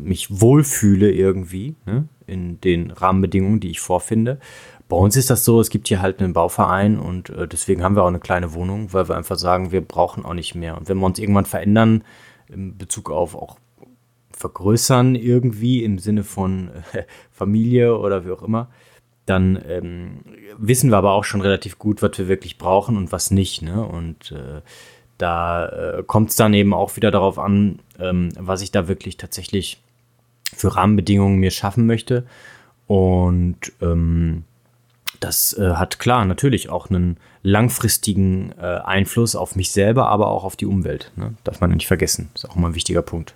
mich wohlfühle irgendwie ne, in den Rahmenbedingungen, die ich vorfinde. Bei uns ist das so, es gibt hier halt einen Bauverein und äh, deswegen haben wir auch eine kleine Wohnung, weil wir einfach sagen, wir brauchen auch nicht mehr. Und wenn wir uns irgendwann verändern, in Bezug auf auch vergrößern irgendwie im Sinne von äh, Familie oder wie auch immer, dann ähm, wissen wir aber auch schon relativ gut, was wir wirklich brauchen und was nicht. Ne? Und äh, da äh, kommt es dann eben auch wieder darauf an, ähm, was ich da wirklich tatsächlich für Rahmenbedingungen mir schaffen möchte. Und ähm, das äh, hat klar natürlich auch einen langfristigen äh, Einfluss auf mich selber, aber auch auf die Umwelt. Ne? Darf man nicht vergessen. Ist auch immer ein wichtiger Punkt.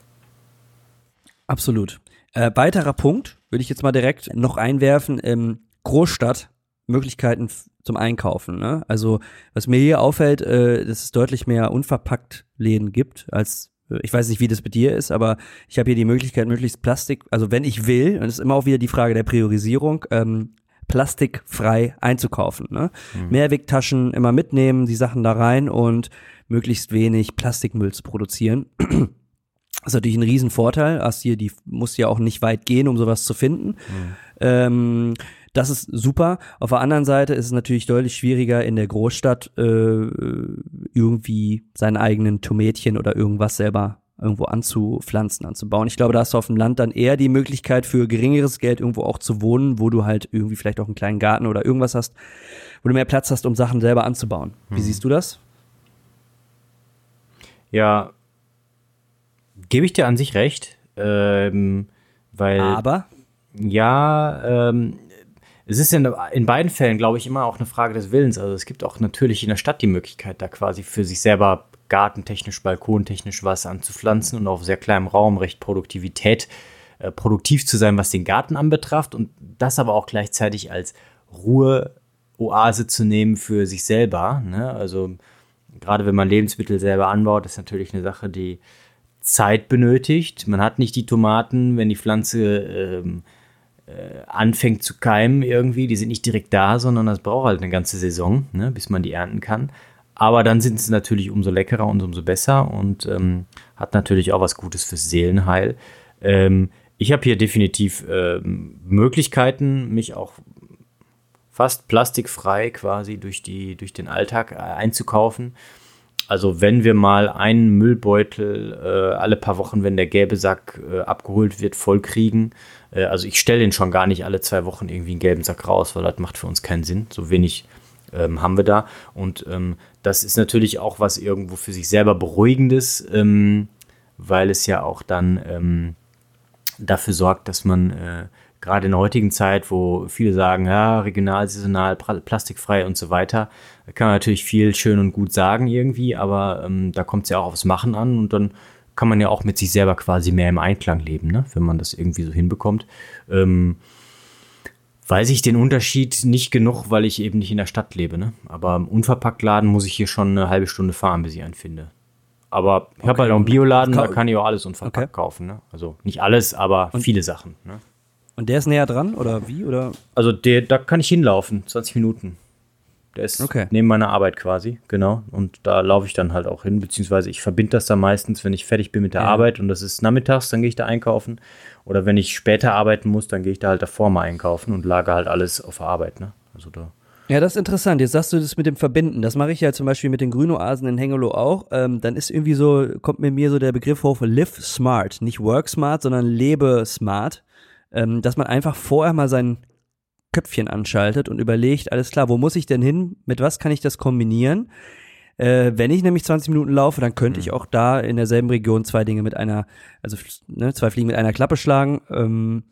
Absolut. Äh, weiterer Punkt würde ich jetzt mal direkt noch einwerfen. Ähm, Großstadt, Möglichkeiten zum Einkaufen. Ne? Also was mir hier auffällt, äh, dass es deutlich mehr unverpackt Läden gibt als äh, ich weiß nicht, wie das bei dir ist, aber ich habe hier die Möglichkeit, möglichst Plastik, also wenn ich will, und das ist immer auch wieder die Frage der Priorisierung, ähm, plastikfrei einzukaufen. Ne? Mhm. Mehrwegtaschen immer mitnehmen, die Sachen da rein und möglichst wenig Plastikmüll zu produzieren. Das ist natürlich ein Riesenvorteil. Hast hier, die musst ja auch nicht weit gehen, um sowas zu finden. Mhm. Ähm, das ist super. Auf der anderen Seite ist es natürlich deutlich schwieriger in der Großstadt äh, irgendwie seinen eigenen Tomätchen oder irgendwas selber irgendwo anzupflanzen, anzubauen. Ich glaube, da hast du auf dem Land dann eher die Möglichkeit für geringeres Geld irgendwo auch zu wohnen, wo du halt irgendwie vielleicht auch einen kleinen Garten oder irgendwas hast, wo du mehr Platz hast, um Sachen selber anzubauen. Wie hm. siehst du das? Ja, gebe ich dir an sich recht, ähm, weil. Aber? Ja, ähm, es ist in, in beiden Fällen, glaube ich, immer auch eine Frage des Willens. Also es gibt auch natürlich in der Stadt die Möglichkeit, da quasi für sich selber gartentechnisch, balkontechnisch was anzupflanzen und auf sehr kleinem Raum recht Produktivität, äh, produktiv zu sein, was den Garten anbetrifft und das aber auch gleichzeitig als Ruheoase zu nehmen für sich selber. Ne? Also gerade wenn man Lebensmittel selber anbaut, ist natürlich eine Sache, die Zeit benötigt. Man hat nicht die Tomaten, wenn die Pflanze ähm, äh, anfängt zu keimen irgendwie, die sind nicht direkt da, sondern das braucht halt eine ganze Saison, ne, bis man die ernten kann. Aber dann sind sie natürlich umso leckerer und umso besser und ähm, hat natürlich auch was Gutes fürs Seelenheil. Ähm, ich habe hier definitiv äh, Möglichkeiten, mich auch fast plastikfrei quasi durch, die, durch den Alltag äh, einzukaufen. Also wenn wir mal einen Müllbeutel äh, alle paar Wochen, wenn der gelbe Sack äh, abgeholt wird, vollkriegen. Äh, also ich stelle den schon gar nicht alle zwei Wochen irgendwie einen gelben Sack raus, weil das macht für uns keinen Sinn. So wenig ähm, haben wir da. Und ähm, das ist natürlich auch was irgendwo für sich selber Beruhigendes, ähm, weil es ja auch dann ähm, dafür sorgt, dass man äh, gerade in der heutigen Zeit, wo viele sagen, ja, regional, saisonal, plastikfrei und so weiter, kann man natürlich viel schön und gut sagen irgendwie, aber ähm, da kommt es ja auch aufs Machen an und dann kann man ja auch mit sich selber quasi mehr im Einklang leben, ne? wenn man das irgendwie so hinbekommt. Ähm, weiß ich den Unterschied nicht genug, weil ich eben nicht in der Stadt lebe. Ne? Aber im Unverpacktladen muss ich hier schon eine halbe Stunde fahren, bis ich einen finde. Aber ich okay. habe halt auch einen Bioladen, da kann ich auch alles unverpackt okay. kaufen. Ne? Also nicht alles, aber Und viele Sachen. Ne? Und der ist näher dran oder wie? Oder? Also der, da kann ich hinlaufen, 20 Minuten. Der ist okay. neben meiner Arbeit quasi, genau. Und da laufe ich dann halt auch hin, beziehungsweise ich verbinde das dann meistens, wenn ich fertig bin mit der ja. Arbeit und das ist nachmittags, dann gehe ich da einkaufen. Oder wenn ich später arbeiten muss, dann gehe ich da halt davor mal einkaufen und lage halt alles auf der Arbeit, ne? Also da. Ja, das ist interessant. Jetzt sagst du das mit dem Verbinden. Das mache ich ja zum Beispiel mit den Grünoasen in Hengelo auch. Ähm, dann ist irgendwie so, kommt mir mir so der Begriff hoch, live smart. Nicht work smart, sondern lebe smart. Ähm, dass man einfach vorher mal sein Köpfchen anschaltet und überlegt, alles klar, wo muss ich denn hin? Mit was kann ich das kombinieren? Äh, wenn ich nämlich 20 Minuten laufe, dann könnte mhm. ich auch da in derselben Region zwei Dinge mit einer, also ne, zwei Fliegen mit einer Klappe schlagen. Ähm,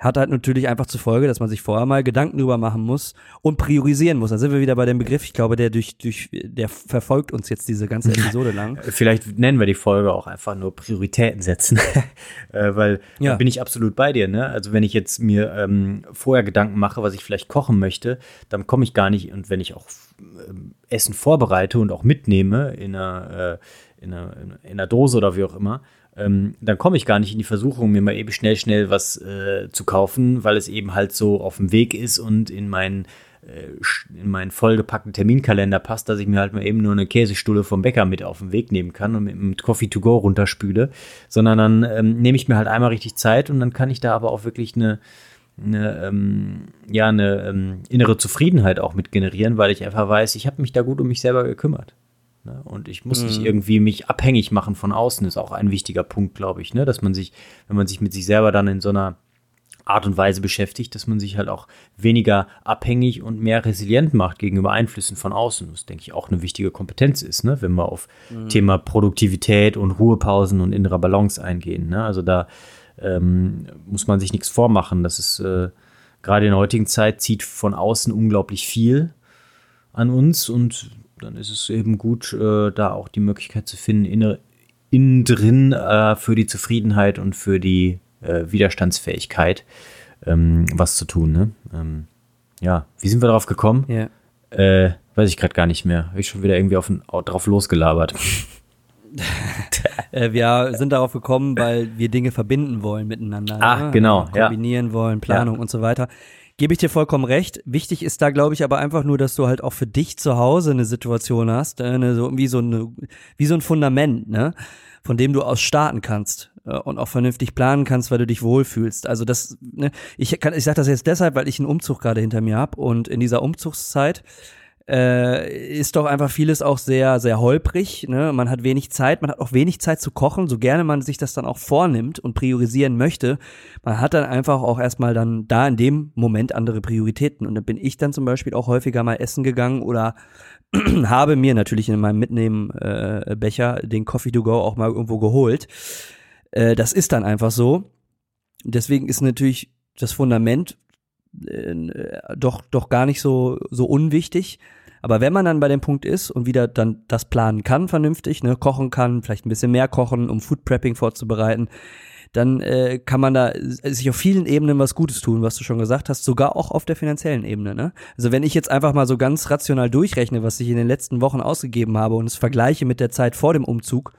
hat halt natürlich einfach zur Folge, dass man sich vorher mal Gedanken drüber machen muss und priorisieren muss. Da sind wir wieder bei dem Begriff, ich glaube, der durch, durch, der verfolgt uns jetzt diese ganze Episode lang. Vielleicht nennen wir die Folge auch einfach nur Prioritäten setzen, äh, weil ja. da bin ich absolut bei dir. Ne? Also wenn ich jetzt mir ähm, vorher Gedanken mache, was ich vielleicht kochen möchte, dann komme ich gar nicht und wenn ich auch äh, Essen vorbereite und auch mitnehme in einer, äh, in einer, in einer Dose oder wie auch immer, ähm, dann komme ich gar nicht in die Versuchung, mir mal eben schnell, schnell was äh, zu kaufen, weil es eben halt so auf dem Weg ist und in meinen äh, in meinen vollgepackten Terminkalender passt, dass ich mir halt mal eben nur eine Käsestulle vom Bäcker mit auf den Weg nehmen kann und mit, mit Coffee to go runterspüle, sondern dann ähm, nehme ich mir halt einmal richtig Zeit und dann kann ich da aber auch wirklich eine, eine, ähm, ja, eine ähm, innere Zufriedenheit auch mit generieren, weil ich einfach weiß, ich habe mich da gut um mich selber gekümmert. Ne? Und ich muss mhm. nicht irgendwie mich abhängig machen von außen, ist auch ein wichtiger Punkt, glaube ich, ne? dass man sich, wenn man sich mit sich selber dann in so einer Art und Weise beschäftigt, dass man sich halt auch weniger abhängig und mehr resilient macht gegenüber Einflüssen von außen. Was, denke ich, auch eine wichtige Kompetenz ist, ne? wenn wir auf mhm. Thema Produktivität und Ruhepausen und innerer Balance eingehen. Ne? Also da ähm, muss man sich nichts vormachen. Das ist äh, gerade in der heutigen Zeit zieht von außen unglaublich viel an uns und dann ist es eben gut, äh, da auch die Möglichkeit zu finden, innen in drin äh, für die Zufriedenheit und für die äh, Widerstandsfähigkeit ähm, was zu tun. Ne? Ähm, ja, wie sind wir darauf gekommen? Ja. Äh, weiß ich gerade gar nicht mehr. Habe ich schon wieder irgendwie auf, drauf losgelabert. Äh, wir sind darauf gekommen, weil wir Dinge verbinden wollen miteinander. Ah, ne? genau. Kombinieren ja. wollen, Planung ja. und so weiter. Gebe ich dir vollkommen recht. Wichtig ist da, glaube ich, aber einfach nur, dass du halt auch für dich zu Hause eine Situation hast, eine, so, wie, so eine, wie so ein Fundament, ne? von dem du aus starten kannst äh, und auch vernünftig planen kannst, weil du dich wohlfühlst. Also das, ne, ich kann, ich sage das jetzt deshalb, weil ich einen Umzug gerade hinter mir habe und in dieser Umzugszeit äh, ist doch einfach vieles auch sehr, sehr holprig. Ne? Man hat wenig Zeit, man hat auch wenig Zeit zu kochen, so gerne man sich das dann auch vornimmt und priorisieren möchte. Man hat dann einfach auch erstmal dann da in dem Moment andere Prioritäten. Und da bin ich dann zum Beispiel auch häufiger mal essen gegangen oder habe mir natürlich in meinem Mitnehmen-Becher äh, den Coffee to go auch mal irgendwo geholt. Äh, das ist dann einfach so. Deswegen ist natürlich das Fundament äh, doch, doch gar nicht so, so unwichtig. Aber wenn man dann bei dem Punkt ist und wieder dann das planen kann, vernünftig, ne, kochen kann, vielleicht ein bisschen mehr kochen, um Food Prepping vorzubereiten, dann äh, kann man da sich auf vielen Ebenen was Gutes tun, was du schon gesagt hast, sogar auch auf der finanziellen Ebene. Ne? Also wenn ich jetzt einfach mal so ganz rational durchrechne, was ich in den letzten Wochen ausgegeben habe und es vergleiche mit der Zeit vor dem Umzug,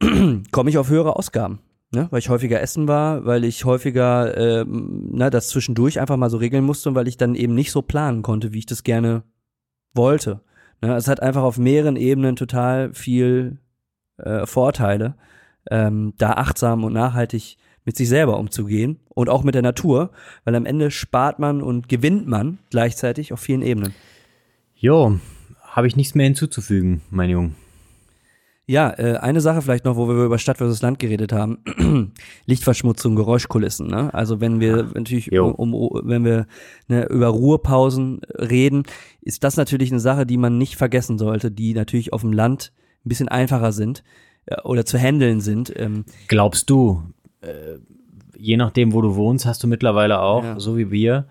komme ich auf höhere Ausgaben. Ne, weil ich häufiger essen war, weil ich häufiger ähm, na, das zwischendurch einfach mal so regeln musste und weil ich dann eben nicht so planen konnte, wie ich das gerne wollte. Ne, es hat einfach auf mehreren Ebenen total viel äh, Vorteile, ähm, da achtsam und nachhaltig mit sich selber umzugehen und auch mit der Natur, weil am Ende spart man und gewinnt man gleichzeitig auf vielen Ebenen. Jo, habe ich nichts mehr hinzuzufügen, mein Junge. Ja, äh, eine Sache vielleicht noch, wo wir über Stadt versus Land geredet haben. Lichtverschmutzung, Geräuschkulissen. Ne? Also wenn wir natürlich, um, um, wenn wir ne, über Ruhepausen reden, ist das natürlich eine Sache, die man nicht vergessen sollte, die natürlich auf dem Land ein bisschen einfacher sind äh, oder zu handeln sind. Ähm. Glaubst du, äh, je nachdem, wo du wohnst, hast du mittlerweile auch, ja. so wie wir,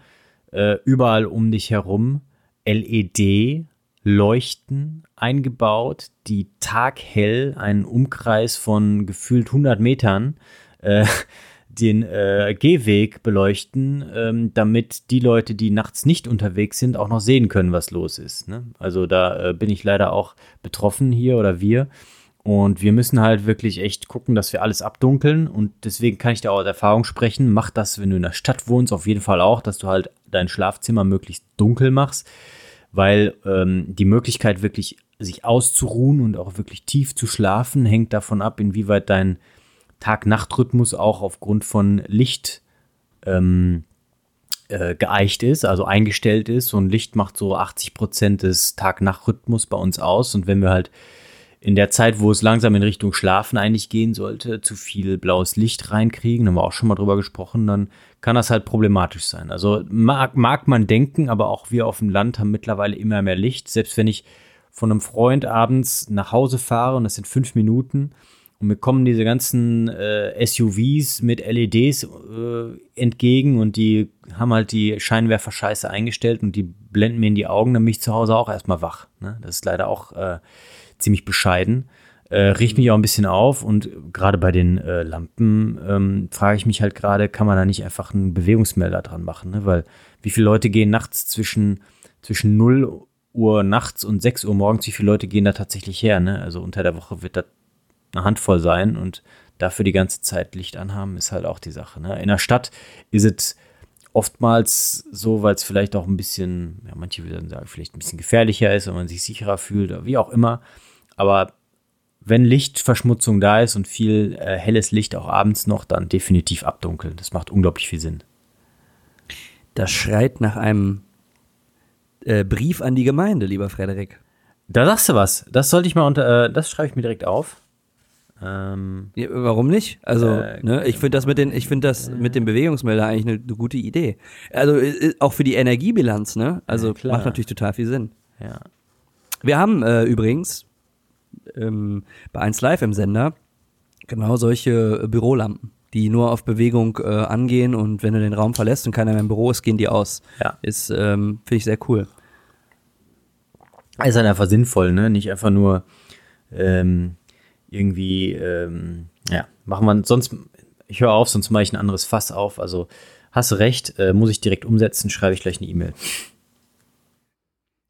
äh, überall um dich herum LED Leuchten eingebaut, die taghell einen Umkreis von gefühlt 100 Metern äh, den äh, Gehweg beleuchten, ähm, damit die Leute, die nachts nicht unterwegs sind, auch noch sehen können, was los ist. Ne? Also da äh, bin ich leider auch betroffen hier oder wir. Und wir müssen halt wirklich echt gucken, dass wir alles abdunkeln. Und deswegen kann ich da auch aus Erfahrung sprechen. Mach das, wenn du in der Stadt wohnst, auf jeden Fall auch, dass du halt dein Schlafzimmer möglichst dunkel machst. Weil ähm, die Möglichkeit, wirklich sich auszuruhen und auch wirklich tief zu schlafen, hängt davon ab, inwieweit dein Tag-Nacht-Rhythmus auch aufgrund von Licht ähm, äh, geeicht ist, also eingestellt ist. Und Licht macht so 80 Prozent des Tag-Nacht-Rhythmus bei uns aus. Und wenn wir halt in der Zeit, wo es langsam in Richtung Schlafen eigentlich gehen sollte, zu viel blaues Licht reinkriegen, haben wir auch schon mal drüber gesprochen, dann kann das halt problematisch sein. Also mag, mag man denken, aber auch wir auf dem Land haben mittlerweile immer mehr Licht. Selbst wenn ich von einem Freund abends nach Hause fahre und das sind fünf Minuten und mir kommen diese ganzen äh, SUVs mit LEDs äh, entgegen und die haben halt die Scheinwerfer scheiße eingestellt und die blenden mir in die Augen, dann bin ich zu Hause auch erstmal wach. Ne? Das ist leider auch äh, ziemlich bescheiden. Äh, riecht mich auch ein bisschen auf und gerade bei den äh, Lampen ähm, frage ich mich halt gerade, kann man da nicht einfach einen Bewegungsmelder dran machen? Ne? Weil wie viele Leute gehen nachts zwischen, zwischen 0 Uhr nachts und 6 Uhr morgens, wie viele Leute gehen da tatsächlich her? Ne? Also unter der Woche wird das eine Handvoll sein und dafür die ganze Zeit Licht anhaben, ist halt auch die Sache. Ne? In der Stadt ist es oftmals so, weil es vielleicht auch ein bisschen, ja, manche würden sagen, vielleicht ein bisschen gefährlicher ist, wenn man sich sicherer fühlt oder wie auch immer. Aber wenn Lichtverschmutzung da ist und viel äh, helles Licht auch abends noch, dann definitiv abdunkeln. Das macht unglaublich viel Sinn. Das schreit nach einem äh, Brief an die Gemeinde, lieber Frederik. Da sagst du was. Das sollte ich mal unter, äh, das schreibe ich mir direkt auf. Ähm, ja, warum nicht? Also, äh, ne, ich finde das mit den, ich finde das mit dem Bewegungsmelder eigentlich eine, eine, gute Idee. Also auch für die Energiebilanz, ne? Also ja, macht natürlich total viel Sinn. Ja. Wir haben äh, übrigens ähm, bei 1 Live im Sender genau solche äh, Bürolampen, die nur auf Bewegung äh, angehen und wenn du den Raum verlässt und keiner mehr im Büro ist, gehen die aus. Ja. Ist, ähm, finde ich sehr cool. Ist dann einfach sinnvoll, ne? Nicht einfach nur ähm, irgendwie, ähm, ja, machen wir sonst, ich höre auf, sonst mache ich ein anderes Fass auf. Also hast du recht, äh, muss ich direkt umsetzen, schreibe ich gleich eine E-Mail.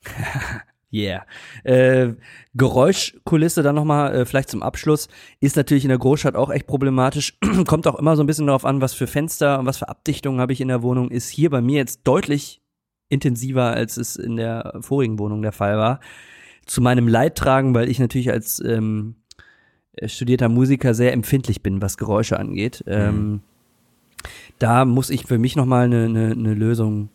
Yeah. Äh, Geräuschkulisse dann nochmal, äh, vielleicht zum Abschluss, ist natürlich in der Großstadt auch echt problematisch. Kommt auch immer so ein bisschen darauf an, was für Fenster und was für Abdichtungen habe ich in der Wohnung. Ist hier bei mir jetzt deutlich intensiver, als es in der vorigen Wohnung der Fall war. Zu meinem Leidtragen, weil ich natürlich als ähm, studierter Musiker sehr empfindlich bin, was Geräusche angeht. Mhm. Ähm, da muss ich für mich nochmal eine, eine, eine Lösung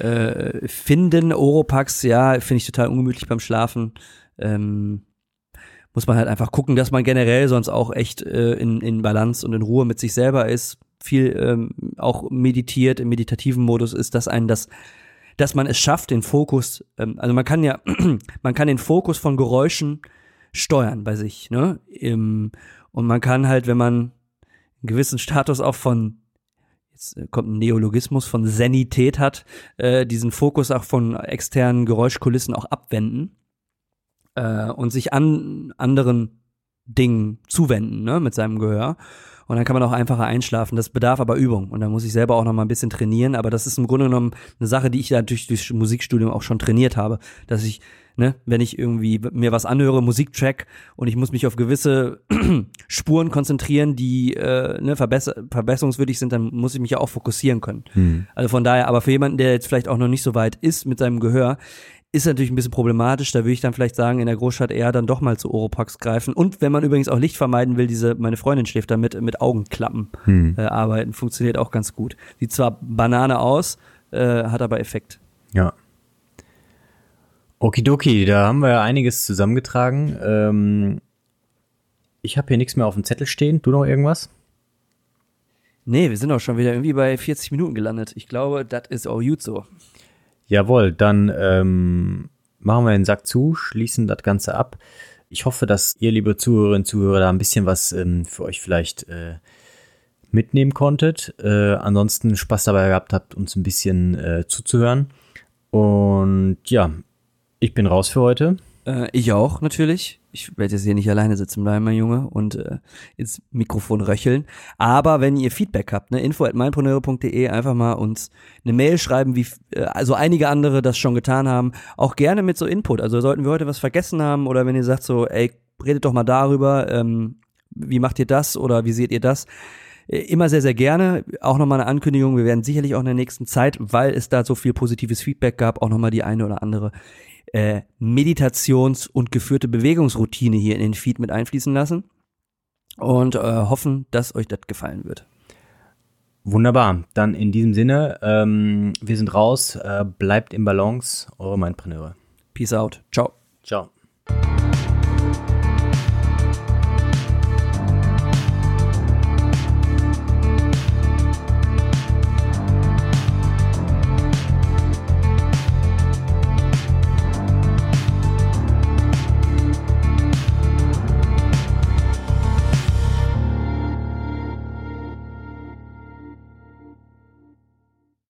äh, finden. Oropax, ja, finde ich total ungemütlich beim Schlafen. Ähm, muss man halt einfach gucken, dass man generell sonst auch echt äh, in, in Balance und in Ruhe mit sich selber ist, viel ähm, auch meditiert, im meditativen Modus ist, dass einen das, dass man es schafft, den Fokus, ähm, also man kann ja, man kann den Fokus von Geräuschen steuern bei sich, ne? Im, und man kann halt, wenn man einen gewissen Status auch von kommt ein Neologismus von Senität hat, äh, diesen Fokus auch von externen Geräuschkulissen auch abwenden äh, und sich an anderen Dingen zuwenden, ne, mit seinem Gehör. Und dann kann man auch einfacher einschlafen. Das bedarf aber Übung. Und da muss ich selber auch noch mal ein bisschen trainieren. Aber das ist im Grunde genommen eine Sache, die ich natürlich durch Musikstudium auch schon trainiert habe, dass ich ne, wenn ich irgendwie mir was anhöre, Musiktrack und ich muss mich auf gewisse Spuren konzentrieren, die äh, ne, verbesser verbesserungswürdig sind, dann muss ich mich ja auch fokussieren können. Hm. Also von daher, aber für jemanden, der jetzt vielleicht auch noch nicht so weit ist mit seinem Gehör, ist natürlich ein bisschen problematisch. Da würde ich dann vielleicht sagen, in der Großstadt eher dann doch mal zu Oropax greifen. Und wenn man übrigens auch Licht vermeiden will, diese, meine Freundin schläft damit mit Augenklappen hm. äh, arbeiten, funktioniert auch ganz gut. Sieht zwar Banane aus, äh, hat aber Effekt. Ja. Okidoki, da haben wir ja einiges zusammengetragen. Ähm, ich habe hier nichts mehr auf dem Zettel stehen. Du noch irgendwas? Nee, wir sind auch schon wieder irgendwie bei 40 Minuten gelandet. Ich glaube, das ist auch gut so. Jawohl, dann ähm, machen wir den Sack zu, schließen das Ganze ab. Ich hoffe, dass ihr, liebe Zuhörerinnen und Zuhörer, da ein bisschen was ähm, für euch vielleicht äh, mitnehmen konntet. Äh, ansonsten Spaß dabei gehabt habt, uns ein bisschen äh, zuzuhören. Und ja, Ich bin raus für heute. Äh, ich auch, natürlich. Ich werde jetzt hier nicht alleine sitzen bleiben, mein Junge, und äh, ins Mikrofon röcheln. Aber wenn ihr Feedback habt, ne, info at meinpreneur.de, einfach mal uns eine Mail schreiben, wie äh, also einige andere das schon getan haben. Auch gerne mit so Input. Also sollten wir heute was vergessen haben oder wenn ihr sagt so, ey, redet doch mal darüber, ähm, wie macht ihr das oder wie seht ihr das? Äh, immer sehr, sehr gerne. Auch nochmal eine Ankündigung. Wir werden sicherlich auch in der nächsten Zeit, weil es da so viel positives Feedback gab, auch nochmal die eine oder andere äh, Meditations- und geführte Bewegungsroutine hier in den Feed mit einfließen lassen. Und äh, hoffen, dass euch das gefallen wird. Wunderbar. Dann in diesem Sinne, ähm, wir sind raus. Äh, bleibt im Balance. Eure Mindpreneure. Peace out. Ciao. Ciao.